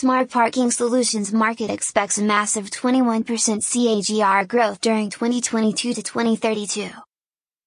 Smart Parking Solutions market expects a massive 21% CAGR growth during 2022 to 2032.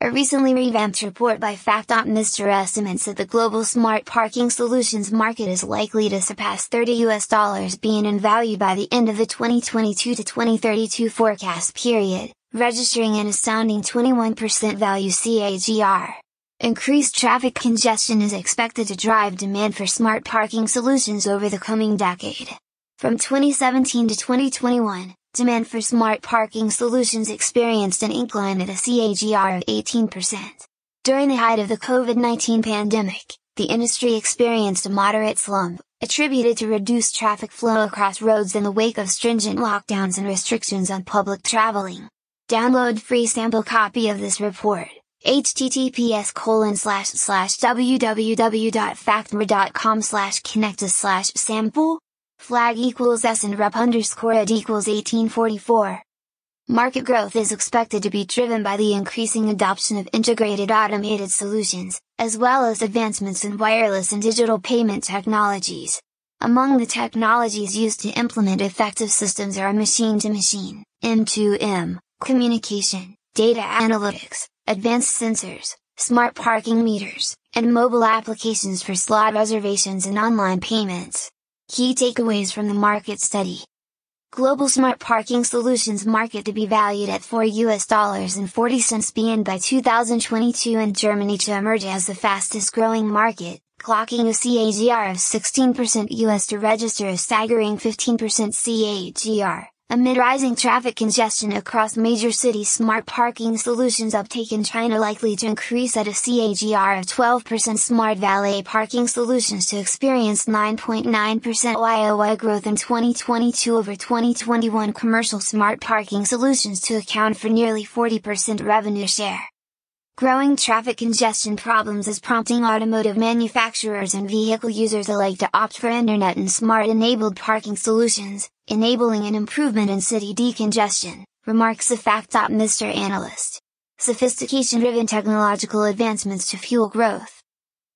A recently revamped report by Fact.MR estimates that the global smart parking solutions market is likely to surpass 30 US dollars being in value by the end of the 2022 to 2032 forecast period, registering an astounding 21% value CAGR. Increased traffic congestion is expected to drive demand for smart parking solutions over the coming decade. From 2017 to 2021, demand for smart parking solutions experienced an incline at a CAGR of 18%. During the height of the COVID-19 pandemic, the industry experienced a moderate slump, attributed to reduced traffic flow across roads in the wake of stringent lockdowns and restrictions on public traveling. Download free sample copy of this report https colon slash slash www.factmr.com slash connectus slash sample flag equals s and rep underscore ed equals 1844. Market growth is expected to be driven by the increasing adoption of integrated automated solutions, as well as advancements in wireless and digital payment technologies. Among the technologies used to implement effective systems are machine to machine, M2M, communication, data analytics, advanced sensors, smart parking meters, and mobile applications for slot reservations and online payments. Key takeaways from the market study. Global smart parking solutions market to be valued at 4 US dollars and 40 cents BN by 2022 and Germany to emerge as the fastest growing market, clocking a CAGR of 16% US to register a staggering 15% CAGR. Amid rising traffic congestion across major cities smart parking solutions uptake in China likely to increase at a CAGR of 12% smart valet parking solutions to experience 9.9% YOY growth in 2022 over 2021 commercial smart parking solutions to account for nearly 40% revenue share. Growing traffic congestion problems is prompting automotive manufacturers and vehicle users alike to opt for internet and smart enabled parking solutions, enabling an improvement in city decongestion, remarks a Fact.MR analyst. Sophistication driven technological advancements to fuel growth.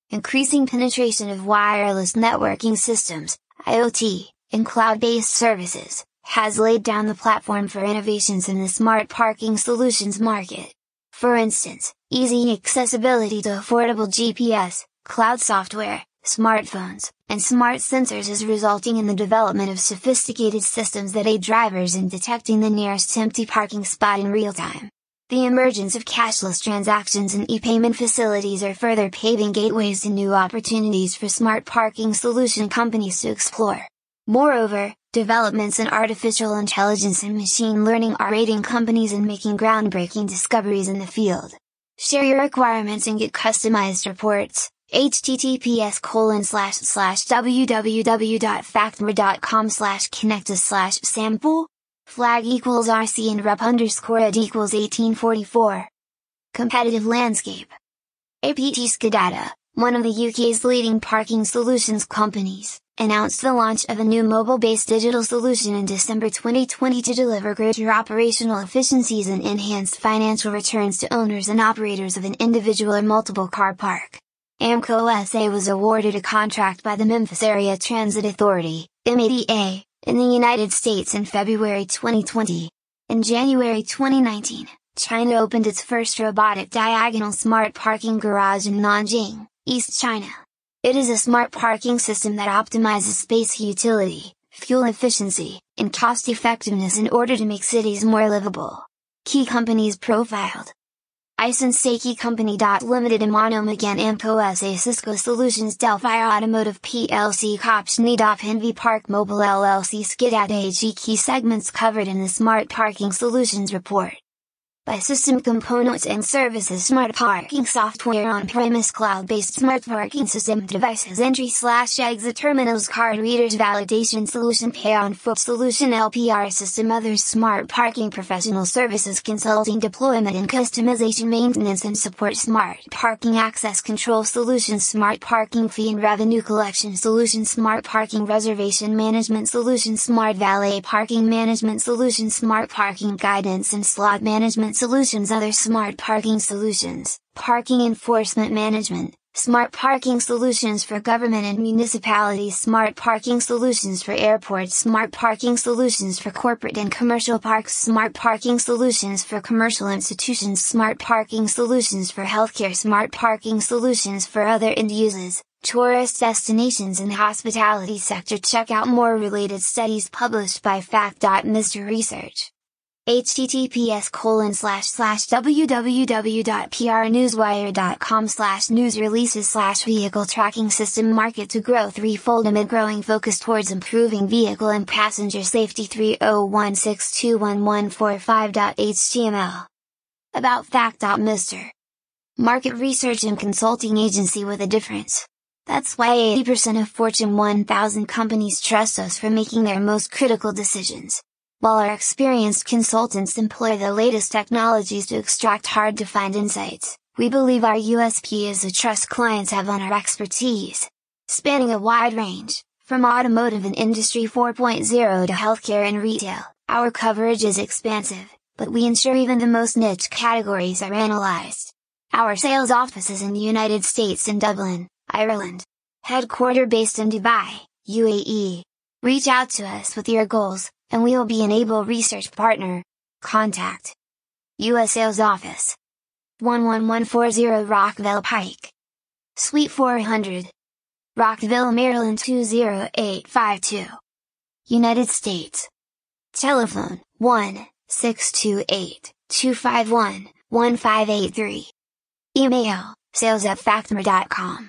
Increasing penetration of wireless networking systems, IoT, and cloud based services, has laid down the platform for innovations in the smart parking solutions market. For instance, easy accessibility to affordable GPS, cloud software, smartphones, and smart sensors is resulting in the development of sophisticated systems that aid drivers in detecting the nearest empty parking spot in real time. The emergence of cashless transactions and e-payment facilities are further paving gateways to new opportunities for smart parking solution companies to explore. Moreover, developments in artificial intelligence and machine learning are aiding companies in making groundbreaking discoveries in the field. Share your requirements and get customized reports. https colon slash slash www.factmr.com slash connectus slash sample. Flag equals rc and rep underscore ed equals 1844 competitive landscape. Apt skidata one of the uk's leading parking solutions companies announced the launch of a new mobile-based digital solution in December 2020 to deliver greater operational efficiencies and enhanced financial returns to owners and operators of an individual or multiple car park. AMCO SA was awarded a contract by the Memphis Area Transit Authority, META, in the United States in February 2020. In January 2019, China opened its first robotic diagonal smart parking garage in Nanjing, East China. It is a smart parking system that optimizes space utility, fuel efficiency, and cost effectiveness in order to make cities more livable. Key companies profiled. Aisin Seiki Company. Limited Amano McGann Amco SA Cisco Solutions Delphi Automotive PLC Kopshni Envy Park Mobile LLC Skidata AG Key segments covered in the Smart Parking Solutions report. By System Components and Services Smart Parking Software On-Premise Cloud-Based Smart Parking System Devices Entry Slash Exit Terminals Card Readers Validation Solution Pay on Foot Solution LPR System Others Smart Parking Professional Services Consulting Deployment and Customization Maintenance and Support Smart Parking Access Control Solutions Smart Parking Fee and Revenue Collection Solution Smart Parking Reservation Management Solution Smart Valet Parking Management Solution Smart Parking Guidance and Slot Management Solutions Other Smart Parking Solutions, Parking Enforcement Management, Smart Parking Solutions for Government and Municipalities Smart Parking Solutions for Airports Smart Parking Solutions for Corporate and Commercial Parks Smart Parking Solutions for Commercial Institutions Smart Parking Solutions for Healthcare Smart Parking Solutions for other end uses, tourist destinations and hospitality sector Check out more related studies published by Fact.Mr. Research https colon slash slash www.prnewswire.com slash news releases slash vehicle tracking system market to grow threefold amid growing focus towards improving vehicle and passenger safety 301621145.html About fact.mr Market research and consulting agency with a difference. That's why 80% of Fortune 1000 companies trust us for making their most critical decisions while our experienced consultants employ the latest technologies to extract hard to find insights, we believe our USP is the trust clients have on our expertise. Spanning a wide range, from automotive and Industry 4.0 to healthcare and retail, our coverage is expansive, but we ensure even the most niche categories are analyzed. Our sales office is in the United States in Dublin, Ireland. Headquarter based in Dubai, UAE. Reach out to us with your goals, and we will be an able research partner. Contact U.S. Sales Office. 11140 Rockville Pike. Suite 400 Rockville, Maryland 20852 United States. Telephone 1 628 251 1583 Email sales at factmr.com